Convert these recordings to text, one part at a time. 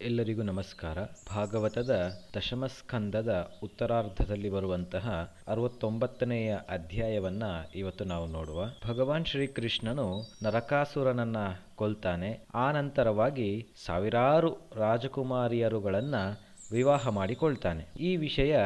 ಎಲ್ಲರಿಗೂ ನಮಸ್ಕಾರ. ಭಾಗವತದ ದಶಮಸ್ಕಂದದ ಉತ್ತರಾರ್ಧದಲ್ಲಿ ಬರುವಂತಹ ಅರವತ್ತೊಂಬತ್ತನೆಯ ಅಧ್ಯಾಯವನ್ನ ಇವತ್ತು ನಾವು ನೋಡುವ. ಭಗವಾನ್ ಶ್ರೀಕೃಷ್ಣನು ನರಕಾಸುರನನ್ನ ಕೊಲ್ತಾನೆ. ಆ ನಂತರವಾಗಿ ಸಾವಿರಾರು ರಾಜಕುಮಾರಿಯರುಗಳನ್ನ ವಿವಾಹ ಮಾಡಿಕೊಳ್ತಾನೆ. ಈ ವಿಷಯ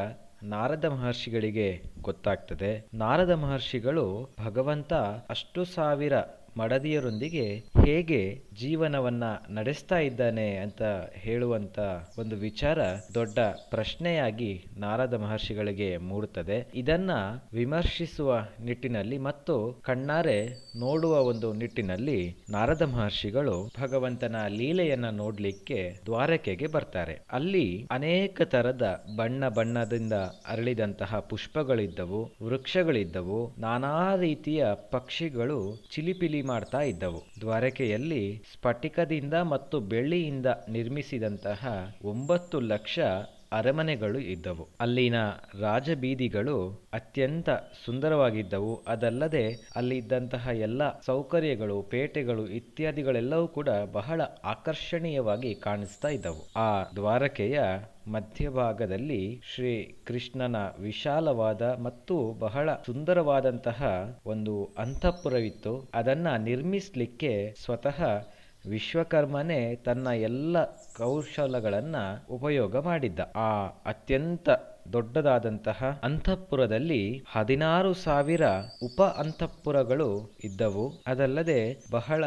ನಾರದ ಮಹರ್ಷಿಗಳಿಗೆ ಗೊತ್ತಾಗ್ತದೆ. ನಾರದ ಮಹರ್ಷಿಗಳು ಭಗವಂತ ಅಷ್ಟು ಸಾವಿರ ಮಡದಿಯರೊಂದಿಗೆ ಹೇಗೆ ಜೀವನವನ್ನ ನಡೆಸ್ತಾ ಇದ್ದಾನೆ ಅಂತ ಹೇಳುವಂತ ಒಂದು ವಿಚಾರ ದೊಡ್ಡ ಪ್ರಶ್ನೆಯಾಗಿ ನಾರದ ಮಹರ್ಷಿಗಳಿಗೆ ಮೂಡುತ್ತದೆ. ಇದನ್ನ ವಿಮರ್ಶಿಸುವ ನಿಟ್ಟಿನಲ್ಲಿ ಮತ್ತು ಕಣ್ಣಾರೆ ನೋಡುವ ಒಂದು ನಿಟ್ಟಿನಲ್ಲಿ ನಾರದ ಮಹರ್ಷಿಗಳು ಭಗವಂತನ ಲೀಲೆಯನ್ನ ನೋಡ್ಲಿಕ್ಕೆ ದ್ವಾರಕೆಗೆ ಬರ್ತಾರೆ. ಅಲ್ಲಿ ಅನೇಕ ತರದ ಬಣ್ಣ ಬಣ್ಣದಿಂದ ಅರಳಿದಂತಹ ಪುಷ್ಪಗಳಿದ್ದವು, ವೃಕ್ಷಗಳಿದ್ದವು, ನಾನಾ ರೀತಿಯ ಪಕ್ಷಿಗಳು ಚಿಲಿಪಿಲಿ ಮಾಡ್ತಾ ಇದ್ದವು. ದ್ವಾರಕೆಯಲ್ಲಿ ಸ್ಫಟಿಕದಿಂದ ಮತ್ತು ಬೆಳ್ಳಿಯಿಂದ ನಿರ್ಮಿಸಿದಂತಹ ಒಂಬತ್ತು ಲಕ್ಷ ಅರಮನೆಗಳು ಇದ್ದವು. ಅಲ್ಲಿನ ರಾಜಬೀದಿಗಳು ಅತ್ಯಂತ ಸುಂದರವಾಗಿದ್ದವು. ಅದಲ್ಲದೆ ಅಲ್ಲಿ ಇದ್ದಂತಹ ಎಲ್ಲ ಸೌಕರ್ಯಗಳು, ಪೇಟೆಗಳು ಇತ್ಯಾದಿಗಳೆಲ್ಲವೂ ಕೂಡ ಬಹಳ ಆಕರ್ಷಣೀಯವಾಗಿ ಕಾಣಿಸ್ತಾ ಇದ್ದವು. ಆ ದ್ವಾರಕೆಯ ಮಧ್ಯಭಾಗದಲ್ಲಿ ಶ್ರೀ ಕೃಷ್ಣನ ವಿಶಾಲವಾದ ಮತ್ತು ಬಹಳ ಸುಂದರವಾದಂತಹ ಒಂದು ಅಂತಃಪುರವಿತ್ತು. ಅದನ್ನ ನಿರ್ಮಿಸಲಿಕ್ಕೆ ಸ್ವತಃ ವಿಶ್ವಕರ್ಮನೇ ತನ್ನ ಎಲ್ಲ ಕೌಶಲಗಳನ್ನ ಉಪಯೋಗ ಮಾಡಿದ್ದ. ಆ ಅತ್ಯಂತ ದೊಡ್ಡದಾದಂತಹ ಅಂತಃಪುರದಲ್ಲಿ ಹದಿನಾರು ಸಾವಿರ ಉಪ ಅಂತಃಪುರಗಳು ಇದ್ದವು. ಅದಲ್ಲದೆ ಬಹಳ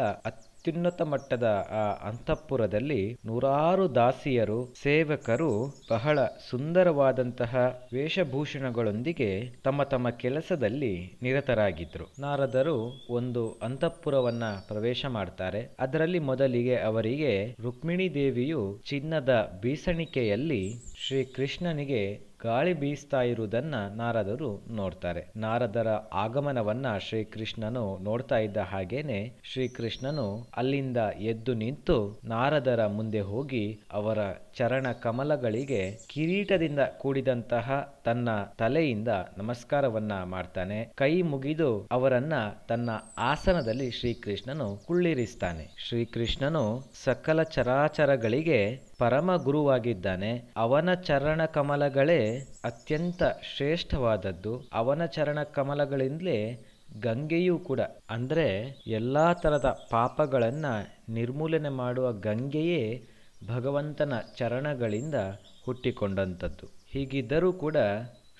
ಅತ್ಯುನ್ನತ ಮಟ್ಟದ, ಆ, ಅಂತಃಪುರದಲ್ಲಿ ನೂರಾರು ದಾಸಿಯರು, ಸೇವಕರು, ಬಹಳ ಸುಂದರವಾದಂತಹ ವೇಷಭೂಷಣಗಳೊಂದಿಗೆ ತಮ್ಮ ತಮ್ಮ ಕೆಲಸದಲ್ಲಿ ನಿರತರಾಗಿದ್ರು. ನಾರದರು ಒಂದು ಅಂತಃಪುರವನ್ನ ಪ್ರವೇಶ ಮಾಡ್ತಾರೆ. ಅದರಲ್ಲಿ ಮೊದಲಿಗೆ ಅವರಿಗೆ ರುಕ್ಮಿಣಿ ದೇವಿಯು ಚಿನ್ನದ ಬೀಸಣಿಕೆಯಲ್ಲಿ ಶ್ರೀ ಕೃಷ್ಣನಿಗೆ ಗಾಳಿ ಬೀಸ್ತಾ ಇರುವುದನ್ನ ನಾರದರು ನೋಡ್ತಾರೆ. ನಾರದರ ಆಗಮನವನ್ನ ಶ್ರೀಕೃಷ್ಣನು ನೋಡ್ತಾ ಇದ್ದ ಹಾಗೇನೆ ಶ್ರೀಕೃಷ್ಣನು ಅಲ್ಲಿಂದ ಎದ್ದು ನಿಂತು ನಾರದರ ಮುಂದೆ ಹೋಗಿ ಅವರ ಚರಣ ಕಮಲಗಳಿಗೆ ಕಿರೀಟದಿಂದ ಕೂಡಿದಂತಹ ತನ್ನ ತಲೆಯಿಂದ ನಮಸ್ಕಾರವನ್ನ ಮಾಡ್ತಾನೆ. ಕೈ ಮುಗಿದು ಅವರನ್ನ ತನ್ನ ಆಸನದಲ್ಲಿ ಶ್ರೀಕೃಷ್ಣನು ಕುಳ್ಳಿರಿಸ್ತಾನೆ. ಶ್ರೀಕೃಷ್ಣನು ಸಕಲ ಚರಾಚರಗಳಿಗೆ ಪರಮ ಗುರುವಾಗಿದ್ದಾನೆ. ಅವನ ಚರಣ ಕಮಲಗಳೇ ಅತ್ಯಂತ ಶ್ರೇಷ್ಠವಾದದ್ದು. ಅವನ ಚರಣ ಕಮಲಗಳಿಂದಲೇ ಗಂಗೆಯೂ ಕೂಡ. ಅಂದರೆ ಎಲ್ಲ ಥರದ ಪಾಪಗಳನ್ನು ನಿರ್ಮೂಲನೆ ಮಾಡುವ ಗಂಗೆಯೇ ಭಗವಂತನ ಚರಣಗಳಿಂದ ಹುಟ್ಟಿಕೊಂಡಂಥದ್ದು. ಹೀಗಿದ್ದರೂ ಕೂಡ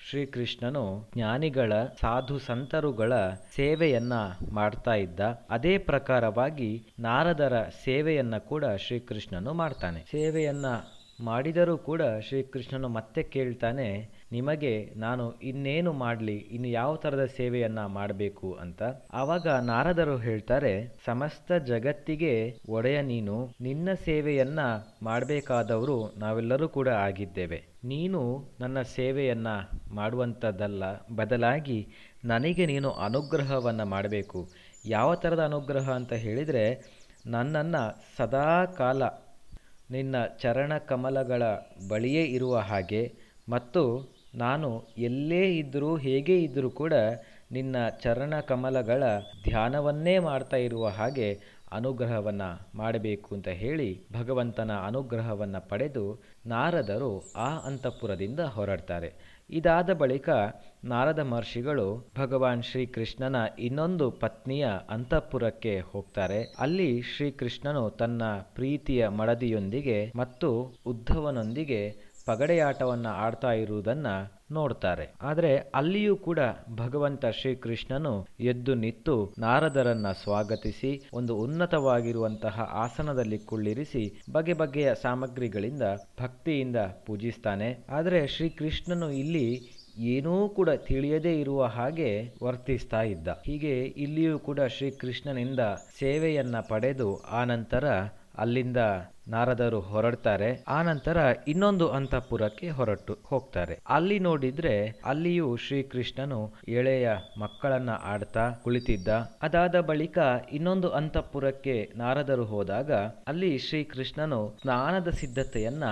ಶ್ರೀಕೃಷ್ಣನು ಜ್ಞಾನಿಗಳ, ಸಾಧು ಸಂತರುಗಳ ಸೇವೆಯನ್ನ ಮಾಡ್ತಾ ಇದ್ದ. ಅದೇ ಪ್ರಕಾರವಾಗಿ ನಾರದರ ಸೇವೆಯನ್ನ ಕೂಡ ಶ್ರೀಕೃಷ್ಣನು ಮಾಡ್ತಾನೆ. ಸೇವೆಯನ್ನ ಮಾಡಿದರೂ ಕೂಡ ಶ್ರೀಕೃಷ್ಣನು ಮತ್ತೆ ಕೇಳ್ತಾನೆ ನಿಮಗೆ ನಾನು ಇನ್ನೇನು ಮಾಡಲಿ, ಇನ್ನು ಯಾವ ಥರದ ಸೇವೆಯನ್ನು ಮಾಡಬೇಕು ಅಂತ? ಆವಾಗ ನಾರದರು ಹೇಳ್ತಾರೆ, ಸಮಸ್ತ ಜಗತ್ತಿಗೆ ಒಡೆಯ ನೀನು, ನಿನ್ನ ಸೇವೆಯನ್ನ ಮಾಡಬೇಕಾದವರು ನಾವೆಲ್ಲರೂ ಕೂಡ ಆಗಿದ್ದೇವೆ. ನೀನು ನನ್ನ ಸೇವೆಯನ್ನ ಮಾಡುವಂಥದ್ದಲ್ಲ, ಬದಲಾಗಿ ನನಗೆ ನೀನು ಅನುಗ್ರಹವನ್ನು ಮಾಡಬೇಕು. ಯಾವ ಥರದ ಅನುಗ್ರಹ ಅಂತ ಹೇಳಿದರೆ, ನನ್ನನ್ನು ಸದಾ ಕಾಲ ನಿನ್ನ ಚರಣ ಕಮಲಗಳ ಬಳಿಯೇ ಇರುವ ಹಾಗೆ ಮತ್ತು ನಾನು ಎಲ್ಲೇ ಇದ್ದರೂ ಹೇಗೆ ಇದ್ದರೂ ಕೂಡ ನಿನ್ನ ಚರಣ ಕಮಲಗಳ ಧ್ಯಾನವನ್ನೇ ಮಾಡ್ತಾ ಇರುವ ಹಾಗೆ ಅನುಗ್ರಹವನ್ನು ಮಾಡಬೇಕು ಅಂತ ಹೇಳಿ ಭಗವಂತನ ಅನುಗ್ರಹವನ್ನು ಪಡೆದು ನಾರದರು ಆ ಅಂತಃಪುರದಿಂದ ಹೊರಡ್ತಾರೆ. ಇದಾದ ಬಳಿಕ ನಾರದ ಮಹರ್ಷಿಗಳು ಭಗವಾನ್ ಶ್ರೀಕೃಷ್ಣನ ಇನ್ನೊಂದು ಪತ್ನಿಯ ಅಂತಃಪುರಕ್ಕೆ ಹೋಗ್ತಾರೆ. ಅಲ್ಲಿ ಶ್ರೀಕೃಷ್ಣನು ತನ್ನ ಪ್ರೀತಿಯ ಮಡದಿಯೊಂದಿಗೆ ಮತ್ತು ಉದ್ಧವನೊಂದಿಗೆ ಪಗಡೆಯಾಟವನ್ನ ಆಡ್ತಾ ಇರುವುದನ್ನ ನೋಡ್ತಾರೆ. ಆದರೆ ಅಲ್ಲಿಯೂ ಕೂಡ ಭಗವಂತ ಶ್ರೀಕೃಷ್ಣನು ಎದ್ದು ನಿಂತು ನಾರದರನ್ನ ಸ್ವಾಗತಿಸಿ, ಒಂದು ಉನ್ನತವಾಗಿರುವಂತಹ ಆಸನದಲ್ಲಿ ಕುಳ್ಳಿರಿಸಿ ಬಗೆ ಬಗೆಯ ಸಾಮಗ್ರಿಗಳಿಂದ ಭಕ್ತಿಯಿಂದ ಪೂಜಿಸ್ತಾನೆ. ಆದರೆ ಶ್ರೀಕೃಷ್ಣನು ಇಲ್ಲಿ ಏನೂ ಕೂಡ ತಿಳಿಯದೇ ಇರುವ ಹಾಗೆ ವರ್ತಿಸ್ತಾ ಇದ್ದ. ಹೀಗೆ ಇಲ್ಲಿಯೂ ಕೂಡ ಶ್ರೀಕೃಷ್ಣನಿಂದ ಸೇವೆಯನ್ನ ಪಡೆದು ಆನಂತರ ಅಲ್ಲಿಂದ ನಾರದರು ಹೊರಡ್ತಾರೆ. ಆ ನಂತರ ಇನ್ನೊಂದು ಅಂತಃಪುರಕ್ಕೆ ಹೊರಟು ಹೋಗ್ತಾರೆ. ಅಲ್ಲಿ ನೋಡಿದ್ರೆ ಅಲ್ಲಿಯೂ ಶ್ರೀಕೃಷ್ಣನು ಎಳೆಯ ಮಕ್ಕಳನ್ನ ಆಡ್ತಾ ಕುಳಿತಿದ್ದ. ಅದಾದ ಬಳಿಕ ಇನ್ನೊಂದು ಅಂತಃಪುರಕ್ಕೆ ನಾರದರು ಹೋದಾಗ ಅಲ್ಲಿ ಶ್ರೀಕೃಷ್ಣನು ಸ್ನಾನದ ಸಿದ್ಧತೆಯನ್ನ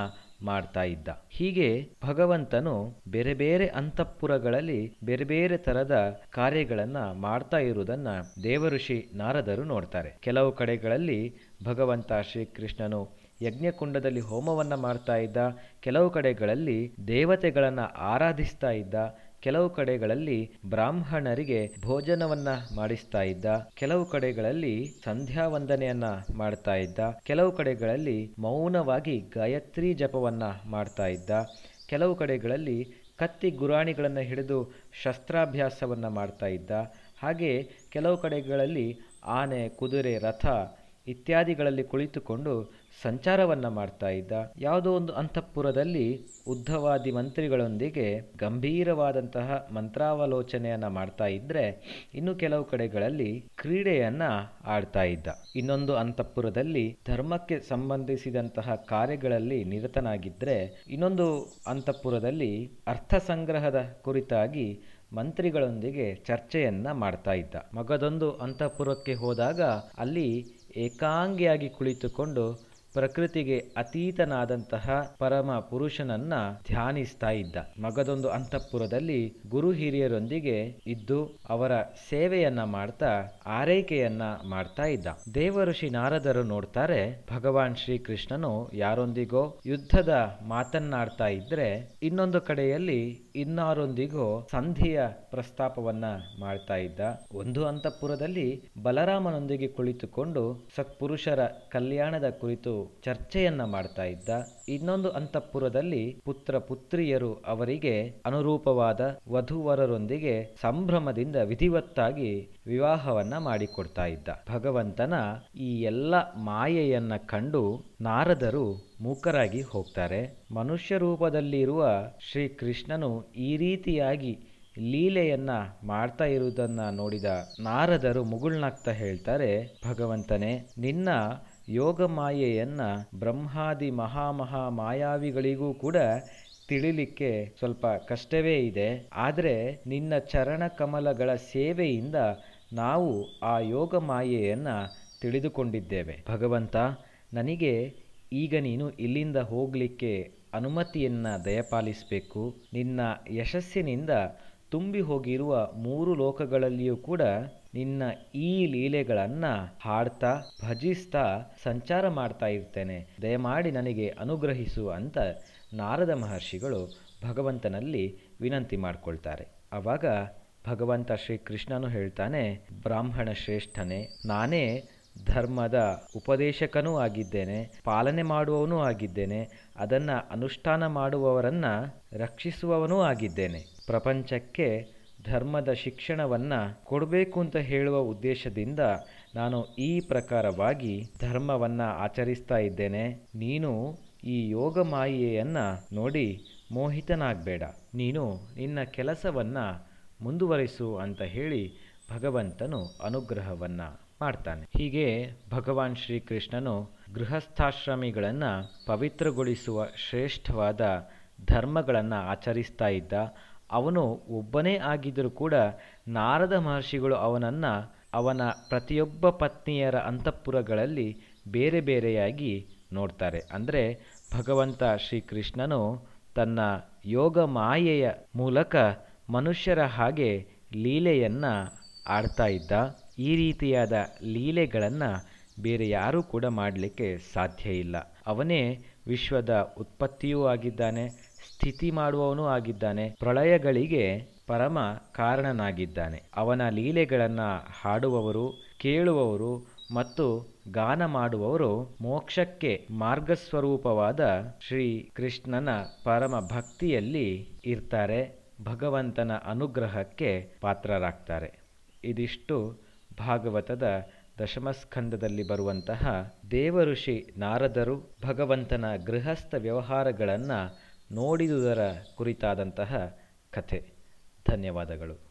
ಮಾಡ್ತಾ ಇದ್ದ. ಹೀಗೆ ಭಗವಂತನು ಬೇರೆ ಬೇರೆ ಅಂತಃಪುರಗಳಲ್ಲಿ ಬೇರೆ ಬೇರೆ ತರದ ಕಾರ್ಯಗಳನ್ನ ಮಾಡ್ತಾ ಇರುವುದನ್ನ ದೇವಋಷಿ ನಾರದರು ನೋಡ್ತಾರೆ. ಕೆಲವು ಕಡೆಗಳಲ್ಲಿ ಭಗವಂತ ಶ್ರೀಕೃಷ್ಣನು ಯಜ್ಞಕುಂಡದಲ್ಲಿ ಹೋಮವನ್ನು ಮಾಡ್ತಾ ಇದ್ದ, ಕೆಲವು ಕಡೆಗಳಲ್ಲಿ ದೇವತೆಗಳನ್ನು ಆರಾಧಿಸ್ತಾ ಇದ್ದ, ಕೆಲವು ಕಡೆಗಳಲ್ಲಿ ಬ್ರಾಹ್ಮಣರಿಗೆ ಭೋಜನವನ್ನ ಮಾಡಿಸ್ತಾ ಇದ್ದ, ಕೆಲವು ಕಡೆಗಳಲ್ಲಿ ಸಂಧ್ಯಾ ವಂದನೆಯನ್ನ ಮಾಡ್ತಾ ಇದ್ದ, ಕೆಲವು ಕಡೆಗಳಲ್ಲಿ ಮೌನವಾಗಿ ಗಾಯತ್ರಿ ಜಪವನ್ನ ಮಾಡ್ತಾ ಇದ್ದ, ಕೆಲವು ಕಡೆಗಳಲ್ಲಿ ಕತ್ತಿ ಗುರಾಣಿಗಳನ್ನು ಹಿಡಿದು ಶಸ್ತ್ರಾಭ್ಯಾಸವನ್ನು ಮಾಡ್ತಾ ಇದ್ದ, ಹಾಗೆ ಕೆಲವು ಕಡೆಗಳಲ್ಲಿ ಆನೆ, ಕುದುರೆ, ರಥ ಇತ್ಯಾದಿಗಳಲ್ಲಿ ಕುಳಿತುಕೊಂಡು ಸಂಚಾರವನ್ನು ಮಾಡ್ತಾ ಇದ್ದ. ಯಾವುದೋ ಒಂದು ಅಂತಃಪುರದಲ್ಲಿ ಉದ್ಧವಾದಿ ಮಂತ್ರಿಗಳೊಂದಿಗೆ ಗಂಭೀರವಾದಂತಹ ಮಂತ್ರಾವಲೋಚನೆಯನ್ನು ಮಾಡ್ತಾ ಇದ್ದರೆ ಇನ್ನು ಕೆಲವು ಕಡೆಗಳಲ್ಲಿ ಕ್ರೀಡೆಯನ್ನು ಆಡ್ತಾ ಇದ್ದ. ಇನ್ನೊಂದು ಅಂತಃಪುರದಲ್ಲಿ ಧರ್ಮಕ್ಕೆ ಸಂಬಂಧಿಸಿದಂತಹ ಕಾರ್ಯಗಳಲ್ಲಿ ನಿರತನಾಗಿದ್ದರೆ ಇನ್ನೊಂದು ಅಂತಃಪುರದಲ್ಲಿ ಅರ್ಥ ಸಂಗ್ರಹದ ಕುರಿತಾಗಿ ಮಂತ್ರಿಗಳೊಂದಿಗೆ ಚರ್ಚೆಯನ್ನ ಮಾಡ್ತಾ ಇದ್ದ. ಮಗದೊಂದು ಅಂತಃಪುರಕ್ಕೆ ಹೋದಾಗ ಅಲ್ಲಿ ಏಕಾಂಗಿಯಾಗಿ ಕುಳಿತುಕೊಂಡು ಪ್ರಕೃತಿಗೆ ಅತೀತನಾದಂತಹ ಪರಮ ಪುರುಷನನ್ನ ಧ್ಯಾನಿಸ್ತಾ ಇದ್ದ. ಮಗದೊಂದು ಅಂತಃಪುರದಲ್ಲಿ ಗುರು ಹಿರಿಯರೊಂದಿಗೆ ಇದ್ದು ಅವರ ಸೇವೆಯನ್ನ ಮಾಡ್ತಾ ಆರೈಕೆಯನ್ನ ಮಾಡ್ತಾ ಇದ್ದ. ದೇವಋಷಿ ನಾರದರು ನೋಡ್ತಾರೆ, ಭಗವಾನ್ ಶ್ರೀಕೃಷ್ಣನು ಯಾರೊಂದಿಗೋ ಯುದ್ಧದ ಮಾತನ್ನಾಡ್ತಾ ಇದ್ರೆ ಇನ್ನೊಂದು ಕಡೆಯಲ್ಲಿ ಇನ್ನಾರೊಂದಿಗೋ ಸಂಧಿಯ ಪ್ರಸ್ತಾಪವನ್ನ ಮಾಡ್ತಾ ಇದ್ದ. ಒಂದು ಅಂತಃಪುರದಲ್ಲಿ ಬಲರಾಮನೊಂದಿಗೆ ಕುಳಿತುಕೊಂಡು ಸತ್ಪುರುಷರ ಕಲ್ಯಾಣದ ಕುರಿತು ಚರ್ಚೆಯನ್ನ ಮಾಡ್ತಾ ಇದ್ದ. ಇನ್ನೊಂದು ಅಂತಃಪುರದಲ್ಲಿ ಪುತ್ರ ಪುತ್ರಿಯರು ಅವರಿಗೆ ಅನುರೂಪವಾದ ವಧುವರರೊಂದಿಗೆ ಸಂಭ್ರಮದಿಂದ ವಿಧಿವತ್ತಾಗಿ ವಿವಾಹವನ್ನ ಮಾಡಿಕೊಡ್ತಾ ಇದ್ದ. ಭಗವಂತನ ಈ ಎಲ್ಲ ಮಾಯೆಯನ್ನ ಕಂಡು ನಾರದರು ಮೂಕರಾಗಿ ಹೋಗ್ತಾರೆ. ಮನುಷ್ಯ ರೂಪದಲ್ಲಿರುವ ಶ್ರೀಕೃಷ್ಣನು ಈ ರೀತಿಯಾಗಿ ಲೀಲೆಯನ್ನ ಮಾಡ್ತಾ ಇರುವುದನ್ನ ನೋಡಿದ ನಾರದರು ಮುಗುಳ್ನಾಗ್ತಾ ಹೇಳ್ತಾರೆ, ಭಗವಂತನೇ, ನಿನ್ನ ಯೋಗ ಮಾಯೆಯನ್ನು ಬ್ರಹ್ಮಾದಿ ಮಹಾಮಹಾ ಮಾಯಾವಿಗಳಿಗೂ ಕೂಡ ತಿಳಿಲಿಕ್ಕೆ ಸ್ವಲ್ಪ ಕಷ್ಟವೇ ಇದೆ. ಆದರೆ ನಿನ್ನ ಚರಣ ಕಮಲಗಳ ಸೇವೆಯಿಂದ ನಾವು ಆ ಯೋಗ ಮಾಯೆಯನ್ನು ತಿಳಿದುಕೊಂಡಿದ್ದೇವೆ. ಭಗವಂತ, ನನಗೆ ಈಗ ನೀನು ಇಲ್ಲಿಂದ ಹೋಗಲಿಕ್ಕೆ ಅನುಮತಿಯನ್ನು ದಯಪಾಲಿಸಬೇಕು. ನಿನ್ನ ಯಶಸ್ಸಿನಿಂದ ತುಂಬಿ ಹೋಗಿರುವ ಮೂರು ಲೋಕಗಳಲ್ಲಿಯೂ ಕೂಡ ನಿನ್ನ ಈ ಲೀಲೆಗಳನ್ನು ಹಾಡ್ತಾ, ಭಜಿಸ್ತಾ, ಸಂಚಾರ ಮಾಡ್ತಾ ಇರ್ತೇನೆ. ದಯಮಾಡಿ ನನಗೆ ಅನುಗ್ರಹಿಸು ಅಂತ ನಾರದ ಮಹರ್ಷಿಗಳು ಭಗವಂತನಲ್ಲಿ ವಿನಂತಿ ಮಾಡಿಕೊಳ್ತಾರೆ. ಆವಾಗ ಭಗವಂತ ಶ್ರೀಕೃಷ್ಣನು ಹೇಳ್ತಾನೆ, ಬ್ರಾಹ್ಮಣ ಶ್ರೇಷ್ಠನೇ, ನಾನೇ ಧರ್ಮದ ಉಪದೇಶಕನೂ ಆಗಿದ್ದೇನೆ, ಪಾಲನೆ ಮಾಡುವವನೂ ಆಗಿದ್ದೇನೆ, ಅದನ್ನು ಅನುಷ್ಠಾನ ಮಾಡುವವರನ್ನು ರಕ್ಷಿಸುವವನೂ ಆಗಿದ್ದೇನೆ. ಪ್ರಪಂಚಕ್ಕೆ ಧರ್ಮದ ಶಿಕ್ಷಣವನ್ನು ಕೊಡಬೇಕು ಅಂತ ಹೇಳುವ ಉದ್ದೇಶದಿಂದ ನಾನು ಈ ಪ್ರಕಾರವಾಗಿ ಧರ್ಮವನ್ನು ಆಚರಿಸ್ತಾ ಇದ್ದೇನೆ. ನೀನು ಈ ಯೋಗ ಮಾಯೆಯನ್ನು ನೋಡಿ ಮೋಹಿತನಾಗಬೇಡ. ನೀನು ನಿನ್ನ ಕೆಲಸವನ್ನು ಮುಂದುವರಿಸು ಅಂತ ಹೇಳಿ ಭಗವಂತನು ಅನುಗ್ರಹವನ್ನು ಮಾಡ್ತಾನೆ. ಹೀಗೆ ಭಗವಾನ್ ಶ್ರೀಕೃಷ್ಣನು ಗೃಹಸ್ಥಾಶ್ರಮಿಗಳನ್ನು ಪವಿತ್ರಗೊಳಿಸುವ ಶ್ರೇಷ್ಠವಾದ ಧರ್ಮಗಳನ್ನು ಆಚರಿಸ್ತಾ ಇದ್ದ. ಅವನು ಒಬ್ಬನೇ ಆಗಿದ್ದರೂ ಕೂಡ ನಾರದ ಮಹರ್ಷಿಗಳು ಅವನನ್ನು ಅವನ ಪ್ರತಿಯೊಬ್ಬ ಪತ್ನಿಯರ ಅಂತಃಪುರಗಳಲ್ಲಿ ಬೇರೆ ಬೇರೆಯಾಗಿ ನೋಡ್ತಾರೆ. ಅಂದರೆ ಭಗವಂತ ಶ್ರೀಕೃಷ್ಣನು ತನ್ನ ಯೋಗ ಮಾಯೆಯ ಮೂಲಕ ಮನುಷ್ಯರ ಹಾಗೆ ಲೀಲೆಯನ್ನು ಆಡ್ತಾ ಇದ್ದ. ಈ ರೀತಿಯಾದ ಲೀಲೆಗಳನ್ನು ಬೇರೆ ಯಾರೂ ಕೂಡ ಮಾಡಲಿಕ್ಕೆ ಸಾಧ್ಯ ಇಲ್ಲ. ಅವನೇ ವಿಶ್ವದ ಉತ್ಪತ್ತಿಯೂ ಆಗಿದ್ದಾನೆ. ಸ್ಥಿತಿ ಮಾಡುವವನೂ ಆಗಿದ್ದಾನೆ. ಪ್ರಳಯಗಳಿಗೆ ಪರಮ ಕಾರಣನಾಗಿದ್ದಾನೆ. ಅವನ ಲೀಲೆಗಳನ್ನು ಹಾಡುವವರು, ಕೇಳುವವರು ಮತ್ತು ಗಾನ ಮಾಡುವವರು ಮೋಕ್ಷಕ್ಕೆ ಮಾರ್ಗಸ್ವರೂಪವಾದ ಶ್ರೀ ಕೃಷ್ಣನ ಪರಮ ಭಕ್ತಿಯಲ್ಲಿ ಇರ್ತಾರೆ. ಭಗವಂತನ ಅನುಗ್ರಹಕ್ಕೆ ಪಾತ್ರರಾಗ್ತಾರೆ. ಇದಿಷ್ಟು ಭಾಗವತದ ದಶಮಸ್ಕಂದದಲ್ಲಿ ಬರುವಂತಹ ದೇವಋಷಿ ನಾರದರು ಭಗವಂತನ ಗೃಹಸ್ಥ ವ್ಯವಹಾರಗಳನ್ನು ನೋಡಿದುದರ ಕುರಿತಾದಂತಹ ಕಥೆ. ಧನ್ಯವಾದಗಳು.